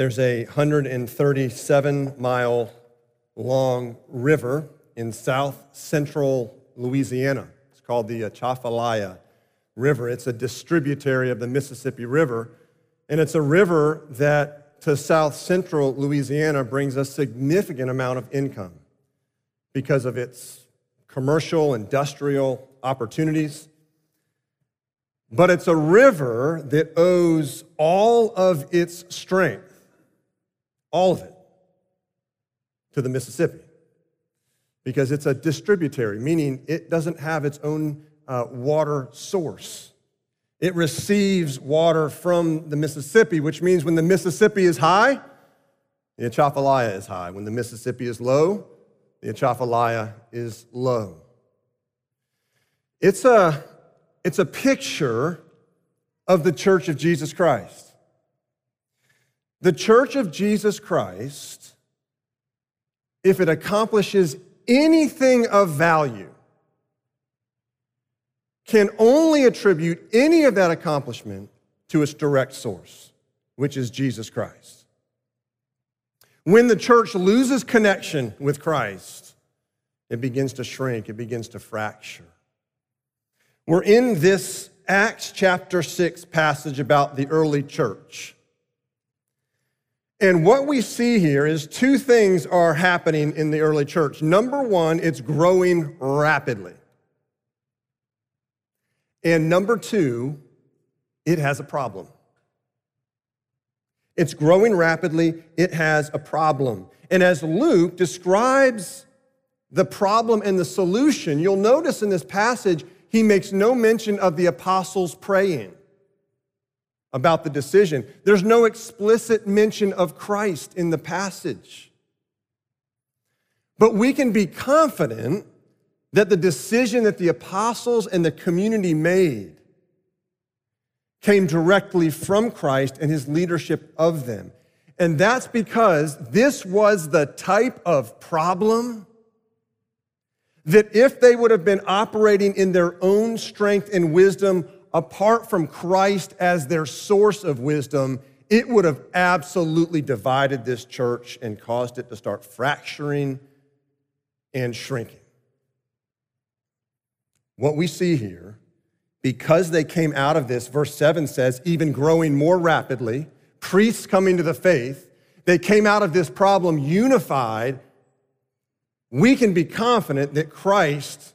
There's a 137 mile long river in south central Louisiana. It's called the uh, Atchafalaya River. It's a distributary of the Mississippi River, and it's a river that to south central Louisiana brings a significant amount of income because of its commercial, industrial opportunities. But it's a river that owes all of its strength, all of it, to the Mississippi because it's a distributary, meaning it doesn't have its own uh, water source. It receives water from the Mississippi, which means when the Mississippi is high, the Atchafalaya is high. When the Mississippi is low, the Atchafalaya is low. It's a, it's a picture of the church of Jesus Christ. The church of Jesus Christ, if it accomplishes anything of value, can only attribute any of that accomplishment to its direct source, which is Jesus Christ. When the church loses connection with Christ, it begins to shrink, it begins to fracture. We're in this Acts chapter 6 passage about the early church. And what we see here is two things are happening in the early church. Number one, it's growing rapidly. And number two, it has a problem. It's growing rapidly, it has a problem. And as Luke describes the problem and the solution, you'll notice in this passage, he makes no mention of the apostles praying about the decision. There's no explicit mention of Christ in the passage. But we can be confident that the decision that the apostles and the community made came directly from Christ and his leadership of them. And that's because this was the type of problem that if they would have been operating in their own strength and wisdom apart from Christ as their source of wisdom, it would have absolutely divided this church and caused it to start fracturing and shrinking. What we see here, because they came out of this, verse 7 says, even growing more rapidly, priests coming to the faith, they came out of this problem unified. We can be confident that Christ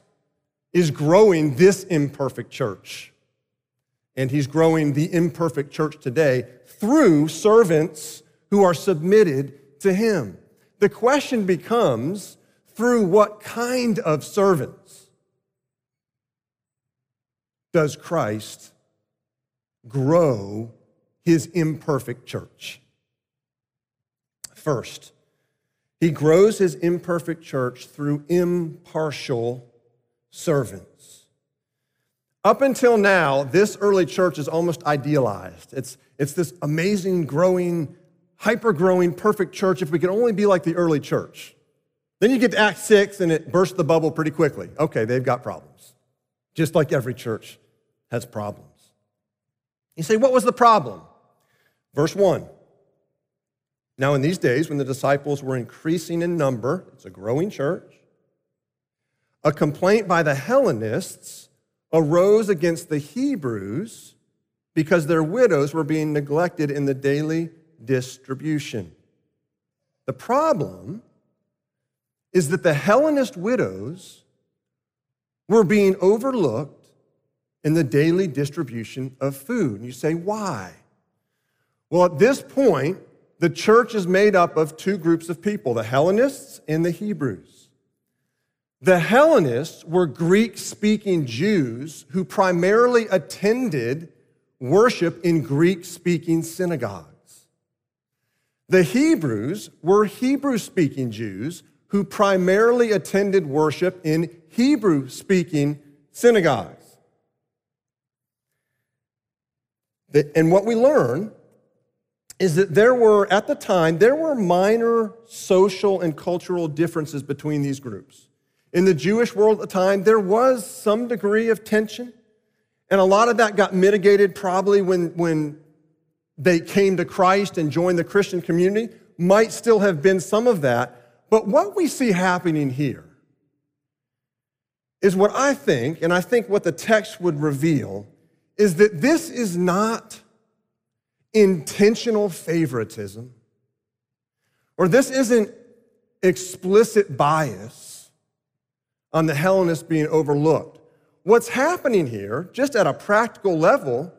is growing this imperfect church and he's growing the imperfect church today through servants who are submitted to him. The question becomes through what kind of servants does Christ grow his imperfect church? First, he grows his imperfect church through impartial servants. Up until now, this early church is almost idealized. It's, it's this amazing, growing, hyper growing, perfect church if we could only be like the early church. Then you get to Acts 6 and it bursts the bubble pretty quickly. Okay, they've got problems. Just like every church has problems. You say, what was the problem? Verse 1. Now, in these days, when the disciples were increasing in number, it's a growing church, a complaint by the Hellenists arose against the Hebrews because their widows were being neglected in the daily distribution. The problem is that the Hellenist widows were being overlooked in the daily distribution of food. And you say, why? Well, at this point, the church is made up of two groups of people the Hellenists and the Hebrews. The Hellenists were Greek speaking Jews who primarily attended worship in Greek speaking synagogues. The Hebrews were Hebrew speaking Jews who primarily attended worship in Hebrew speaking synagogues. And what we learn is that there were, at the time, there were minor social and cultural differences between these groups. In the Jewish world at the time, there was some degree of tension. And a lot of that got mitigated probably when, when they came to Christ and joined the Christian community, might still have been some of that. But what we see happening here is what I think, and I think what the text would reveal, is that this is not intentional favoritism, or this isn't explicit bias on the Hellenists being overlooked. What's happening here, just at a practical level,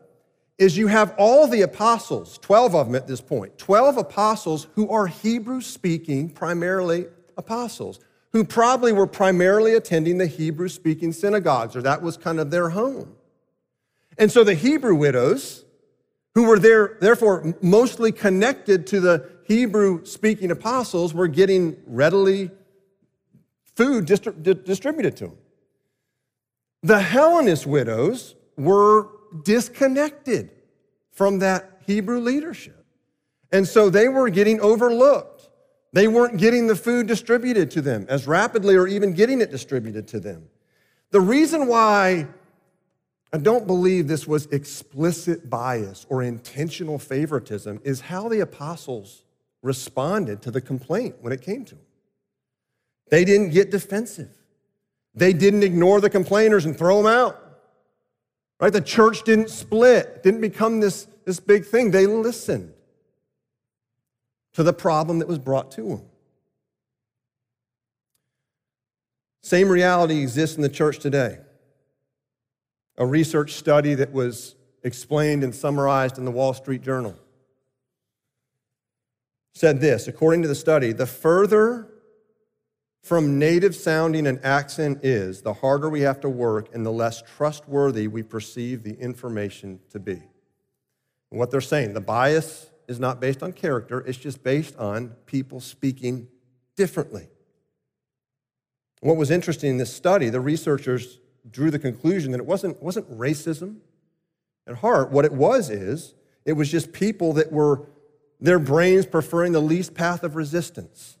is you have all the apostles, 12 of them at this point, 12 apostles who are Hebrew speaking, primarily apostles, who probably were primarily attending the Hebrew speaking synagogues, or that was kind of their home. And so the Hebrew widows, who were there, therefore mostly connected to the Hebrew speaking apostles, were getting readily food distri- distributed to them. The Hellenist widows were disconnected from that Hebrew leadership. And so they were getting overlooked. They weren't getting the food distributed to them as rapidly or even getting it distributed to them. The reason why I don't believe this was explicit bias or intentional favoritism is how the apostles responded to the complaint when it came to them. They didn't get defensive. They didn't ignore the complainers and throw them out. Right? The church didn't split, didn't become this, this big thing. They listened to the problem that was brought to them. Same reality exists in the church today. A research study that was explained and summarized in the Wall Street Journal said this according to the study, the further from native sounding an accent is, the harder we have to work and the less trustworthy we perceive the information to be. What they're saying, the bias is not based on character, it's just based on people speaking differently. What was interesting in this study, the researchers drew the conclusion that it wasn't, wasn't racism at heart. What it was is, it was just people that were, their brains preferring the least path of resistance.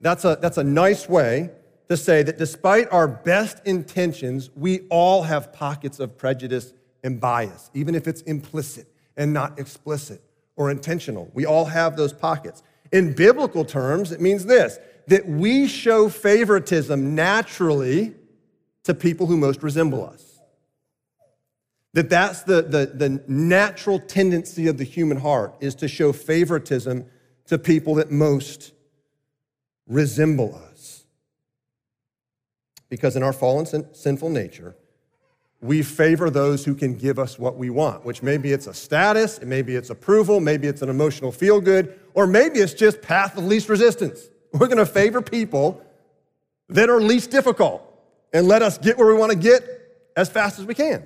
That's a, that's a nice way to say that despite our best intentions, we all have pockets of prejudice and bias, even if it's implicit and not explicit or intentional. We all have those pockets. In biblical terms, it means this that we show favoritism naturally to people who most resemble us. That that's the, the, the natural tendency of the human heart is to show favoritism to people that most resemble us. Because in our fallen sin- sinful nature, we favor those who can give us what we want, which maybe it's a status, maybe it's approval, maybe it's an emotional feel good, or maybe it's just path of least resistance. We're going to favor people that are least difficult and let us get where we want to get as fast as we can.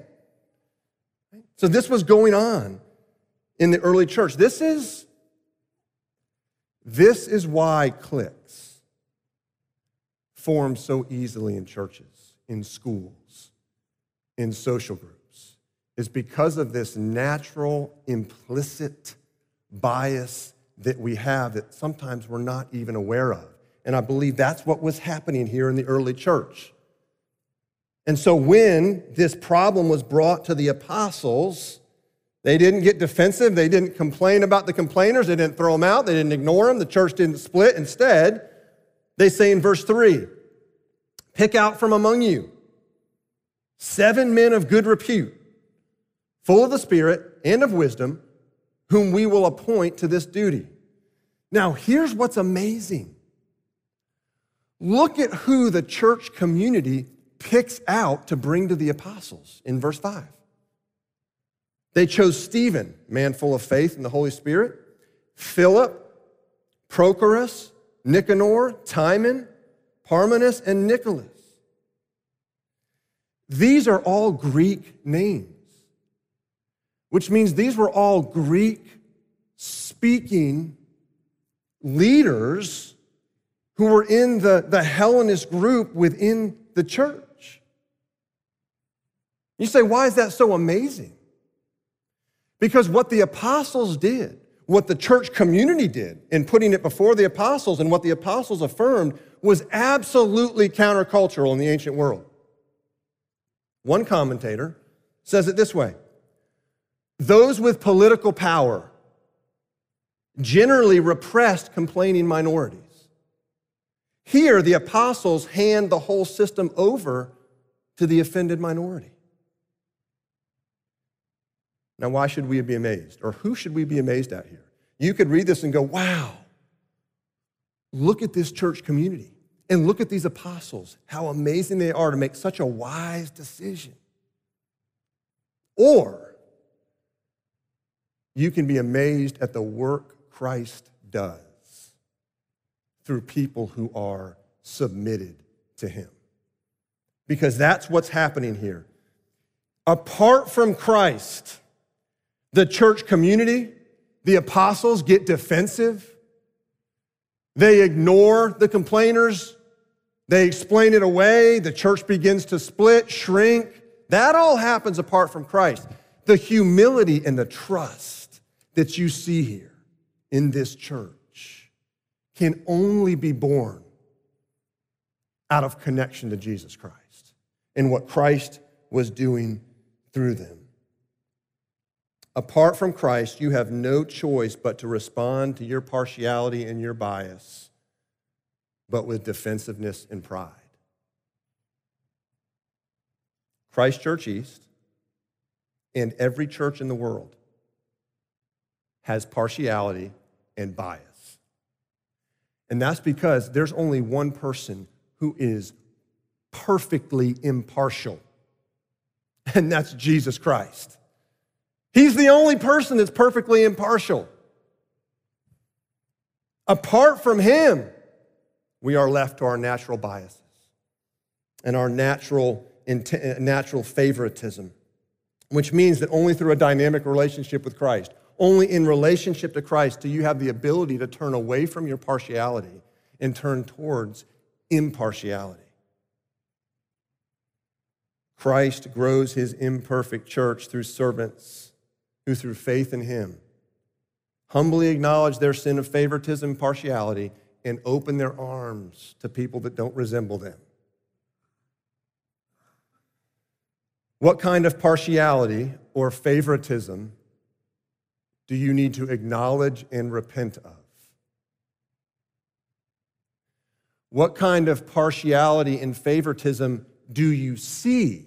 So this was going on in the early church. This is this is why cliques form so easily in churches, in schools, in social groups is because of this natural, implicit bias that we have that sometimes we're not even aware of. And I believe that's what was happening here in the early church. And so when this problem was brought to the apostles, they didn't get defensive. They didn't complain about the complainers. They didn't throw them out. They didn't ignore them. The church didn't split. Instead, they say in verse 3 Pick out from among you seven men of good repute, full of the Spirit and of wisdom, whom we will appoint to this duty. Now, here's what's amazing look at who the church community picks out to bring to the apostles in verse 5. They chose Stephen, man full of faith in the Holy Spirit, Philip, Prochorus, Nicanor, Timon, Parmenas, and Nicholas. These are all Greek names, which means these were all Greek speaking leaders who were in the, the Hellenist group within the church. You say, why is that so amazing? Because what the apostles did, what the church community did in putting it before the apostles, and what the apostles affirmed was absolutely countercultural in the ancient world. One commentator says it this way Those with political power generally repressed complaining minorities. Here, the apostles hand the whole system over to the offended minority. Now, why should we be amazed? Or who should we be amazed at here? You could read this and go, wow, look at this church community and look at these apostles, how amazing they are to make such a wise decision. Or you can be amazed at the work Christ does through people who are submitted to him. Because that's what's happening here. Apart from Christ, the church community, the apostles get defensive. They ignore the complainers. They explain it away. The church begins to split, shrink. That all happens apart from Christ. The humility and the trust that you see here in this church can only be born out of connection to Jesus Christ and what Christ was doing through them. Apart from Christ, you have no choice but to respond to your partiality and your bias, but with defensiveness and pride. Christ Church East and every church in the world has partiality and bias. And that's because there's only one person who is perfectly impartial, and that's Jesus Christ. He's the only person that's perfectly impartial. Apart from him, we are left to our natural biases and our natural, natural favoritism, which means that only through a dynamic relationship with Christ, only in relationship to Christ, do you have the ability to turn away from your partiality and turn towards impartiality. Christ grows his imperfect church through servants who, through faith in him, humbly acknowledge their sin of favoritism and partiality and open their arms to people that don't resemble them. What kind of partiality or favoritism do you need to acknowledge and repent of? What kind of partiality and favoritism do you see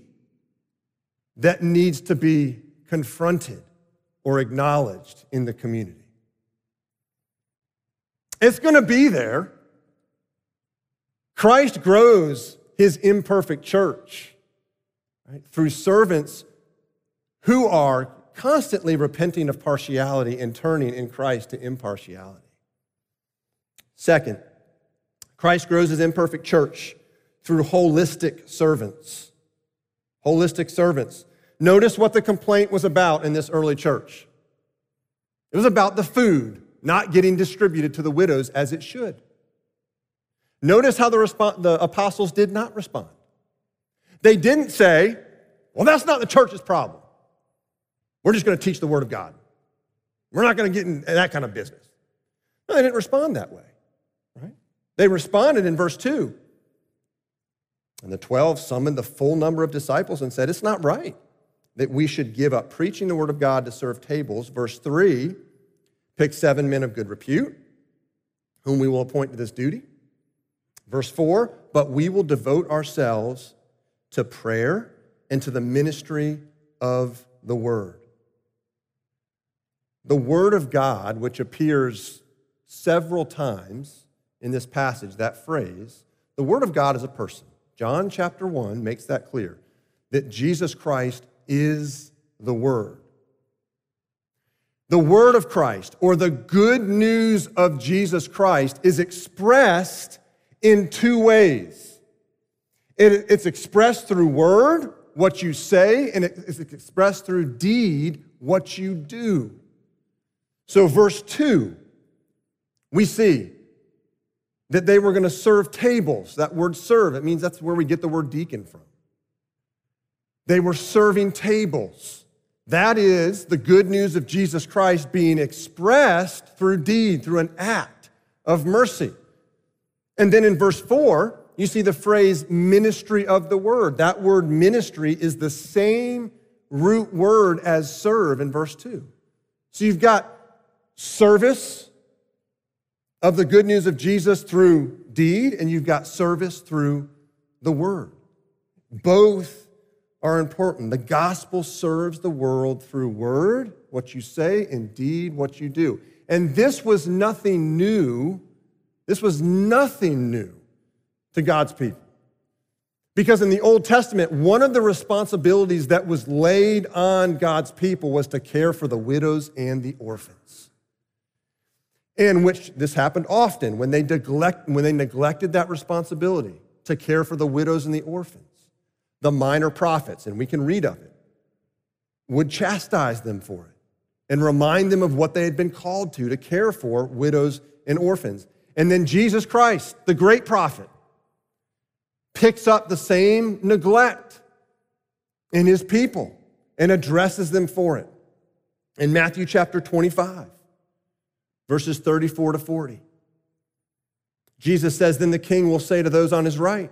that needs to be confronted or acknowledged in the community. It's going to be there. Christ grows his imperfect church right, through servants who are constantly repenting of partiality and turning in Christ to impartiality. Second, Christ grows his imperfect church through holistic servants. Holistic servants. Notice what the complaint was about in this early church. It was about the food not getting distributed to the widows as it should. Notice how the, resp- the apostles did not respond. They didn't say, well, that's not the church's problem. We're just going to teach the word of God. We're not going to get in that kind of business. No, they didn't respond that way, right? They responded in verse 2. And the 12 summoned the full number of disciples and said, It's not right that we should give up preaching the word of God to serve tables. Verse 3 pick seven men of good repute, whom we will appoint to this duty. Verse 4 but we will devote ourselves to prayer and to the ministry of the word. The word of God, which appears several times in this passage, that phrase, the word of God is a person. John chapter 1 makes that clear that Jesus Christ is the Word. The Word of Christ, or the good news of Jesus Christ, is expressed in two ways. It, it's expressed through word, what you say, and it's expressed through deed, what you do. So, verse 2, we see that they were going to serve tables. That word serve, it means that's where we get the word deacon from. They were serving tables. That is the good news of Jesus Christ being expressed through deed, through an act of mercy. And then in verse 4, you see the phrase ministry of the word. That word ministry is the same root word as serve in verse 2. So you've got service of the good news of Jesus through deed, and you've got service through the word. Both are important. The gospel serves the world through word, what you say, and deed, what you do. And this was nothing new. This was nothing new to God's people. Because in the Old Testament, one of the responsibilities that was laid on God's people was to care for the widows and the orphans. In which this happened often when they, neglect, when they neglected that responsibility to care for the widows and the orphans. The minor prophets, and we can read of it, would chastise them for it and remind them of what they had been called to, to care for widows and orphans. And then Jesus Christ, the great prophet, picks up the same neglect in his people and addresses them for it. In Matthew chapter 25, verses 34 to 40, Jesus says, Then the king will say to those on his right,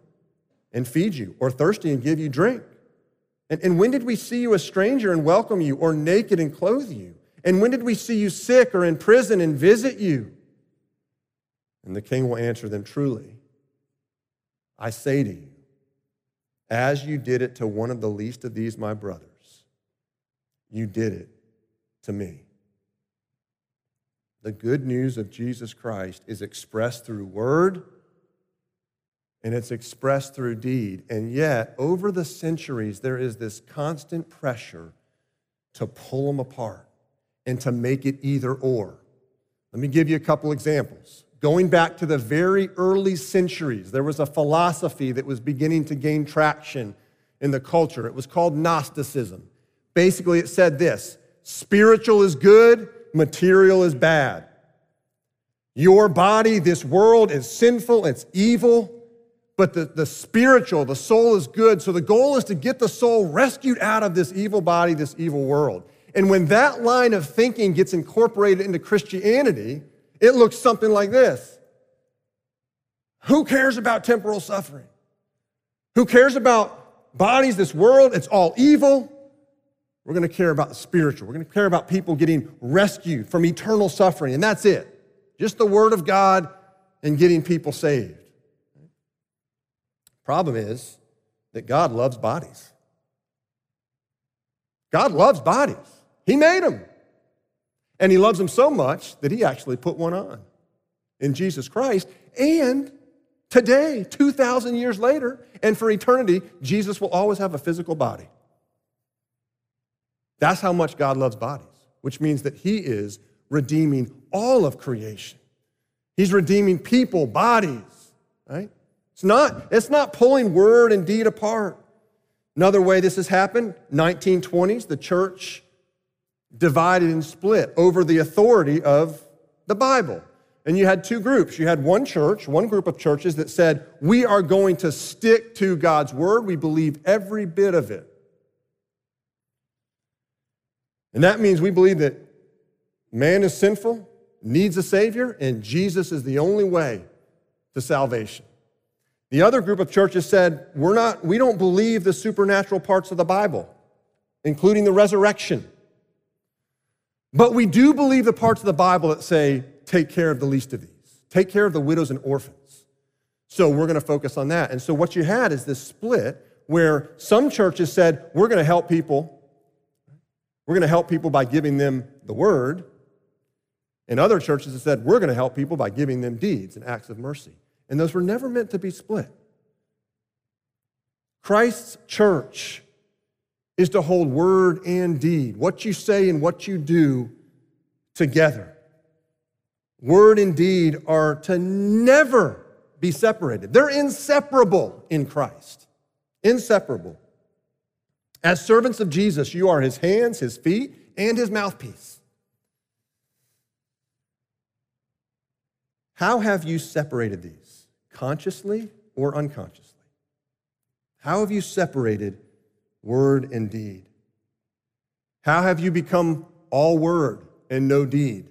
and feed you, or thirsty and give you drink? And, and when did we see you a stranger and welcome you, or naked and clothe you? And when did we see you sick or in prison and visit you? And the king will answer them truly, I say to you, as you did it to one of the least of these, my brothers, you did it to me. The good news of Jesus Christ is expressed through word and it's expressed through deed. And yet, over the centuries, there is this constant pressure to pull them apart and to make it either or. Let me give you a couple examples. Going back to the very early centuries, there was a philosophy that was beginning to gain traction in the culture. It was called Gnosticism. Basically, it said this spiritual is good, material is bad. Your body, this world is sinful, it's evil, but the, the spiritual, the soul is good. So the goal is to get the soul rescued out of this evil body, this evil world. And when that line of thinking gets incorporated into Christianity, it looks something like this Who cares about temporal suffering? Who cares about bodies, this world? It's all evil. We're going to care about the spiritual. We're going to care about people getting rescued from eternal suffering, and that's it. Just the Word of God and getting people saved. Problem is that God loves bodies. God loves bodies. He made them. And he loves them so much that he actually put one on in Jesus Christ. And today, 2,000 years later, and for eternity, Jesus will always have a physical body. That's how much God loves bodies, which means that he is redeeming all of creation. He's redeeming people, bodies, right? It's not, it's not pulling word and deed apart. Another way this has happened, 1920s, the church divided and split over the authority of the Bible. And you had two groups. You had one church, one group of churches that said, We are going to stick to God's word. We believe every bit of it. And that means we believe that man is sinful, needs a Savior, and Jesus is the only way to salvation. The other group of churches said, We're not, we don't believe the supernatural parts of the Bible, including the resurrection. But we do believe the parts of the Bible that say, take care of the least of these, take care of the widows and orphans. So we're going to focus on that. And so what you had is this split where some churches said, we're going to help people. We're going to help people by giving them the word. And other churches have said, we're going to help people by giving them deeds and acts of mercy. And those were never meant to be split. Christ's church is to hold word and deed, what you say and what you do together. Word and deed are to never be separated. They're inseparable in Christ. Inseparable. As servants of Jesus, you are his hands, his feet, and his mouthpiece. How have you separated these, consciously or unconsciously? How have you separated word and deed? How have you become all word and no deed?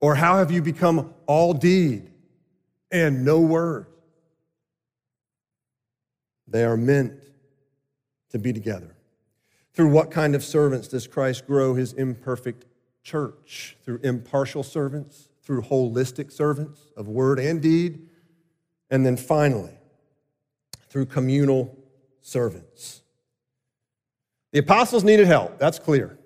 Or how have you become all deed and no word? They are meant to be together. Through what kind of servants does Christ grow his imperfect church? Through impartial servants, through holistic servants of word and deed, and then finally, through communal servants. The apostles needed help, that's clear.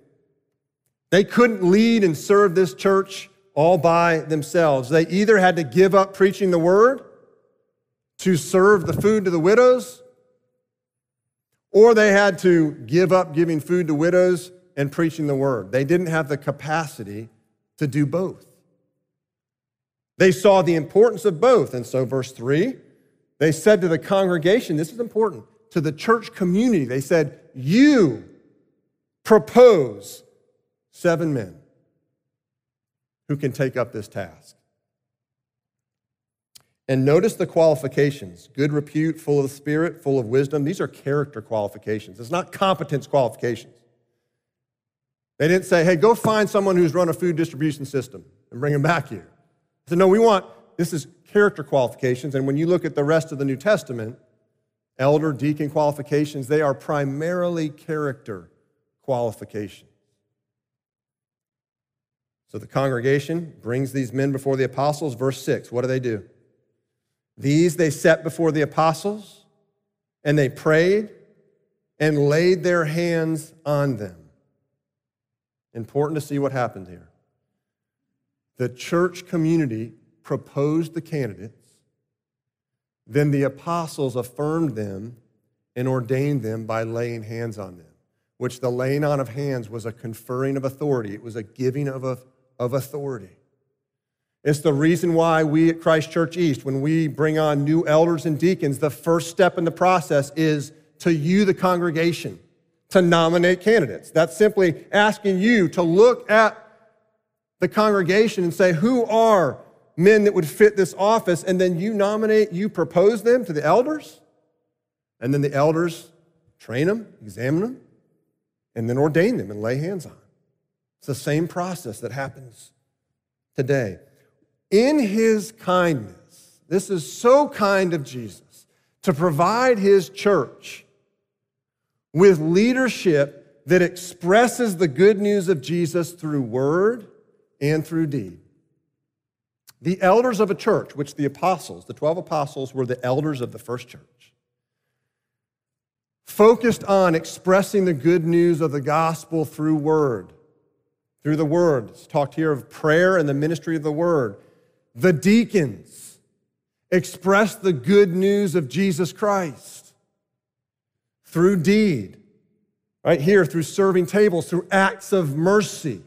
They couldn't lead and serve this church all by themselves. They either had to give up preaching the word to serve the food to the widows, or they had to give up giving food to widows and preaching the word. They didn't have the capacity to do both. They saw the importance of both. And so, verse 3, they said to the congregation, this is important, to the church community, they said, You propose seven men who can take up this task. And notice the qualifications good repute, full of the Spirit, full of wisdom. These are character qualifications, it's not competence qualifications. They didn't say, hey, go find someone who's run a food distribution system and bring him back here. They said, no, we want, this is character qualifications. And when you look at the rest of the New Testament, elder, deacon qualifications, they are primarily character qualifications. So the congregation brings these men before the apostles. Verse 6, what do they do? These they set before the apostles, and they prayed and laid their hands on them. Important to see what happened here. The church community proposed the candidates, then the apostles affirmed them and ordained them by laying hands on them, which the laying on of hands was a conferring of authority, it was a giving of, of authority. It's the reason why we at Christ Church East, when we bring on new elders and deacons, the first step in the process is to you, the congregation, to nominate candidates. That's simply asking you to look at the congregation and say, who are men that would fit this office? And then you nominate, you propose them to the elders, and then the elders train them, examine them, and then ordain them and lay hands on. It's the same process that happens today in his kindness, this is so kind of Jesus to provide his church with leadership that expresses the good news of Jesus through word and through deed. The elders of a church, which the apostles, the 12 apostles, were the elders of the first church, focused on expressing the good news of the gospel through word. Through the word. It's talked here of prayer and the ministry of the word the deacons expressed the good news of Jesus Christ through deed, right here, through serving tables, through acts of mercy,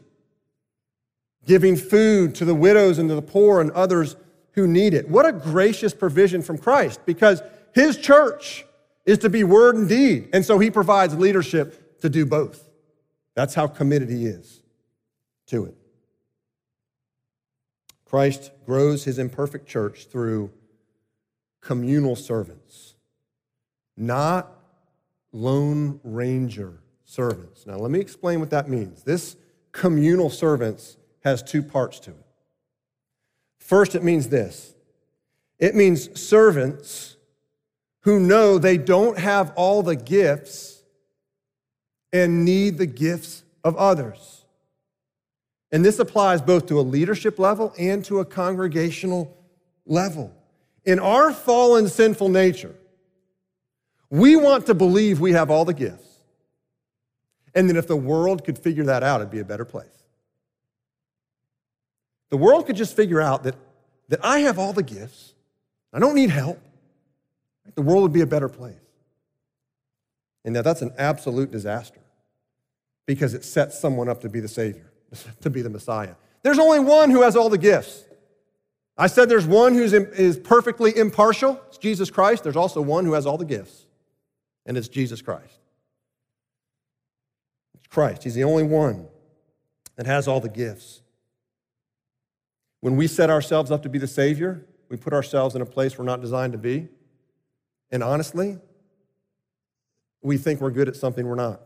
giving food to the widows and to the poor and others who need it. What a gracious provision from Christ because his church is to be word and deed. And so he provides leadership to do both. That's how committed he is to it. Christ grows his imperfect church through communal servants, not lone ranger servants. Now, let me explain what that means. This communal servants has two parts to it. First, it means this it means servants who know they don't have all the gifts and need the gifts of others. And this applies both to a leadership level and to a congregational level. In our fallen sinful nature, we want to believe we have all the gifts. And that if the world could figure that out, it'd be a better place. The world could just figure out that, that I have all the gifts, I don't need help, the world would be a better place. And now that's an absolute disaster because it sets someone up to be the Savior. to be the Messiah. There's only one who has all the gifts. I said there's one who is perfectly impartial. It's Jesus Christ. There's also one who has all the gifts, and it's Jesus Christ. It's Christ. He's the only one that has all the gifts. When we set ourselves up to be the Savior, we put ourselves in a place we're not designed to be. And honestly, we think we're good at something we're not.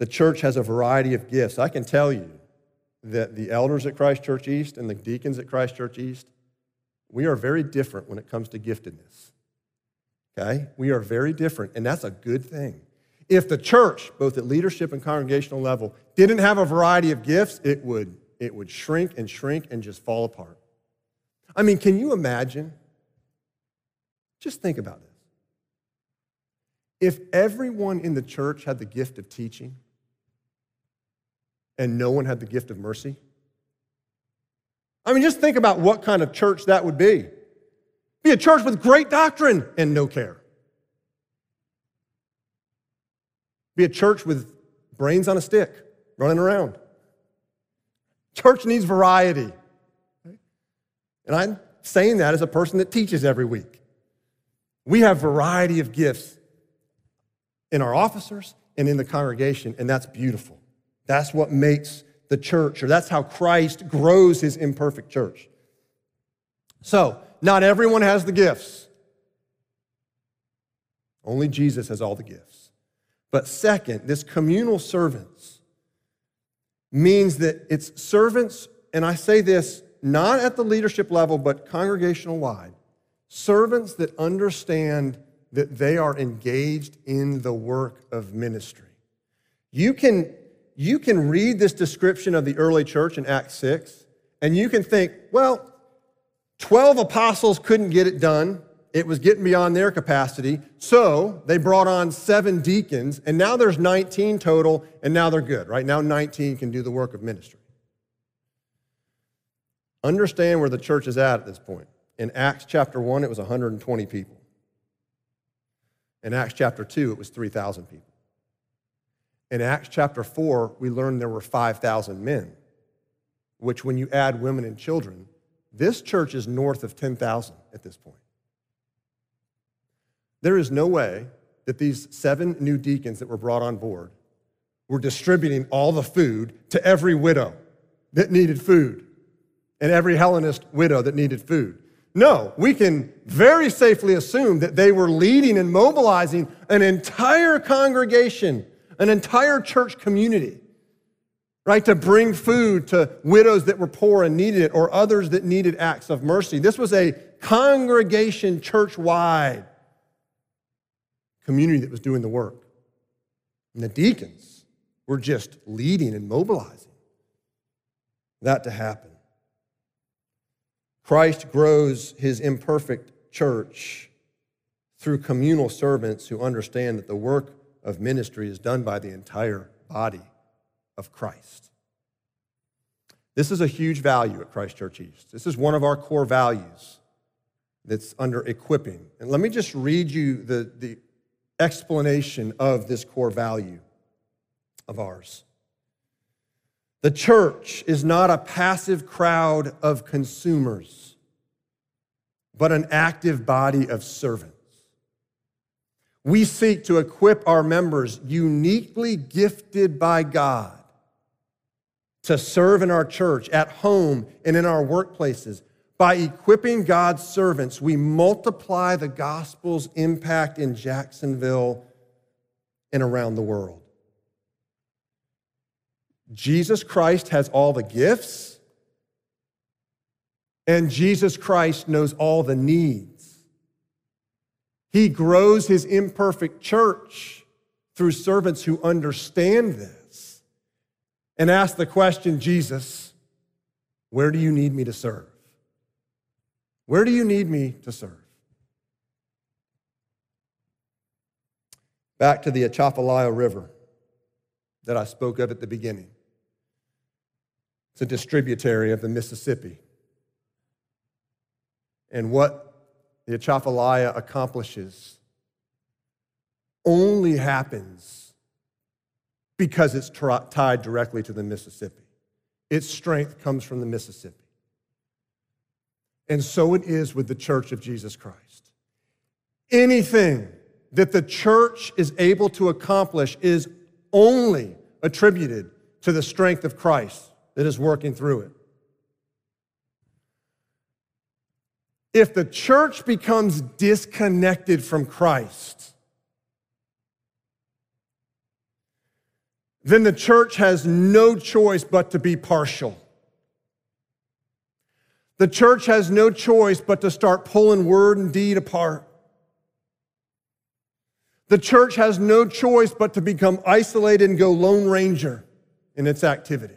The church has a variety of gifts. I can tell you that the elders at Christ Church East and the deacons at Christ Church East, we are very different when it comes to giftedness. Okay? We are very different, and that's a good thing. If the church, both at leadership and congregational level, didn't have a variety of gifts, it would, it would shrink and shrink and just fall apart. I mean, can you imagine? Just think about this. If everyone in the church had the gift of teaching, and no one had the gift of mercy? I mean, just think about what kind of church that would be. Be a church with great doctrine and no care. Be a church with brains on a stick running around. Church needs variety. And I'm saying that as a person that teaches every week. We have variety of gifts in our officers and in the congregation, and that's beautiful. That's what makes the church, or that's how Christ grows his imperfect church. So, not everyone has the gifts. Only Jesus has all the gifts. But second, this communal servants means that it's servants, and I say this not at the leadership level, but congregational wide, servants that understand that they are engaged in the work of ministry. You can you can read this description of the early church in Acts 6, and you can think, well, 12 apostles couldn't get it done. It was getting beyond their capacity. So they brought on seven deacons, and now there's 19 total, and now they're good, right? Now 19 can do the work of ministry. Understand where the church is at at this point. In Acts chapter 1, it was 120 people. In Acts chapter 2, it was 3,000 people. In Acts chapter 4, we learned there were 5,000 men, which, when you add women and children, this church is north of 10,000 at this point. There is no way that these seven new deacons that were brought on board were distributing all the food to every widow that needed food and every Hellenist widow that needed food. No, we can very safely assume that they were leading and mobilizing an entire congregation an entire church community, right, to bring food to widows that were poor and needed it, or others that needed acts of mercy. This was a congregation, church wide community that was doing the work. And the deacons were just leading and mobilizing that to happen. Christ grows his imperfect church through communal servants who understand that the work of ministry is done by the entire body of Christ. This is a huge value at Christ Church East. This is one of our core values that's under equipping. And let me just read you the, the explanation of this core value of ours. The church is not a passive crowd of consumers, but an active body of servants. We seek to equip our members, uniquely gifted by God, to serve in our church, at home, and in our workplaces. By equipping God's servants, we multiply the gospel's impact in Jacksonville and around the world. Jesus Christ has all the gifts, and Jesus Christ knows all the needs. He grows his imperfect church through servants who understand this and ask the question Jesus, where do you need me to serve? Where do you need me to serve? Back to the Atchafalaya River that I spoke of at the beginning. It's a distributary of the Mississippi. And what the Atchafalaya accomplishes only happens because it's tied directly to the Mississippi. Its strength comes from the Mississippi. And so it is with the church of Jesus Christ. Anything that the church is able to accomplish is only attributed to the strength of Christ that is working through it. If the church becomes disconnected from Christ, then the church has no choice but to be partial. The church has no choice but to start pulling word and deed apart. The church has no choice but to become isolated and go Lone Ranger in its activity.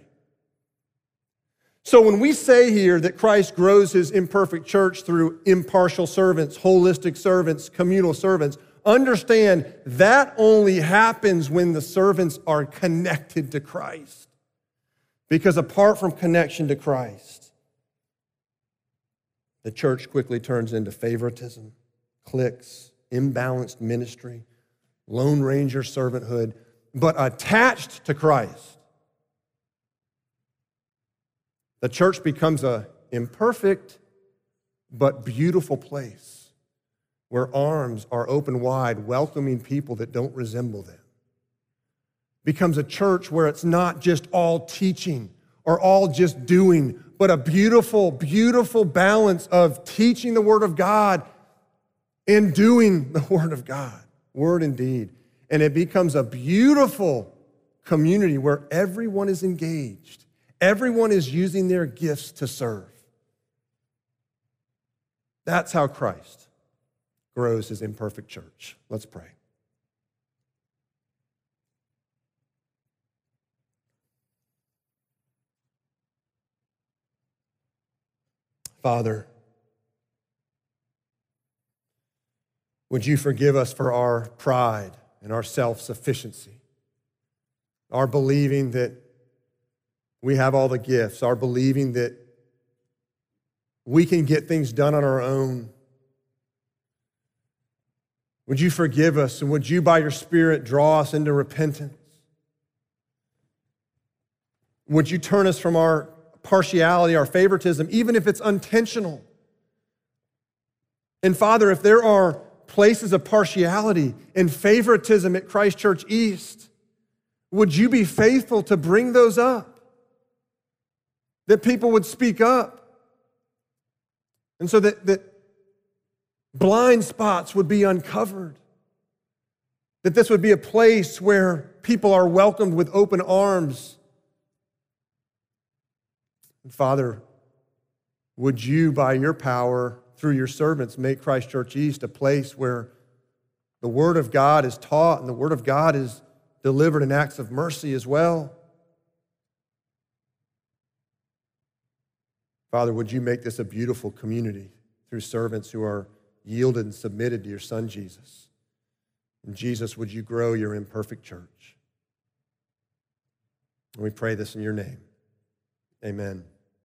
So when we say here that Christ grows his imperfect church through impartial servants, holistic servants, communal servants, understand that only happens when the servants are connected to Christ. Because apart from connection to Christ, the church quickly turns into favoritism, cliques, imbalanced ministry, Lone Ranger servanthood, but attached to Christ. The church becomes a imperfect but beautiful place where arms are open wide, welcoming people that don't resemble them. Becomes a church where it's not just all teaching or all just doing, but a beautiful, beautiful balance of teaching the Word of God and doing the Word of God word and deed. And it becomes a beautiful community where everyone is engaged, everyone is using their gifts to serve. That's how Christ grows his imperfect church. Let's pray. Father, Would you forgive us for our pride and our self sufficiency, our believing that we have all the gifts, our believing that we can get things done on our own. Would you forgive us and would you, by your Spirit, draw us into repentance? Would you turn us from our partiality, our favoritism, even if it's intentional? And Father, if there are places of partiality and favoritism at Christ Church East, would you be faithful to bring those up? That people would speak up. And so that, that blind spots would be uncovered. That this would be a place where people are welcomed with open arms. And Father, would you, by your power, through your servants, make Christ Church East a place where the Word of God is taught and the Word of God is delivered in acts of mercy as well. Father, would you make this a beautiful community through servants who are yielded and submitted to your Son, Jesus? And Jesus, would you grow your imperfect church? And we pray this in your name. Amen.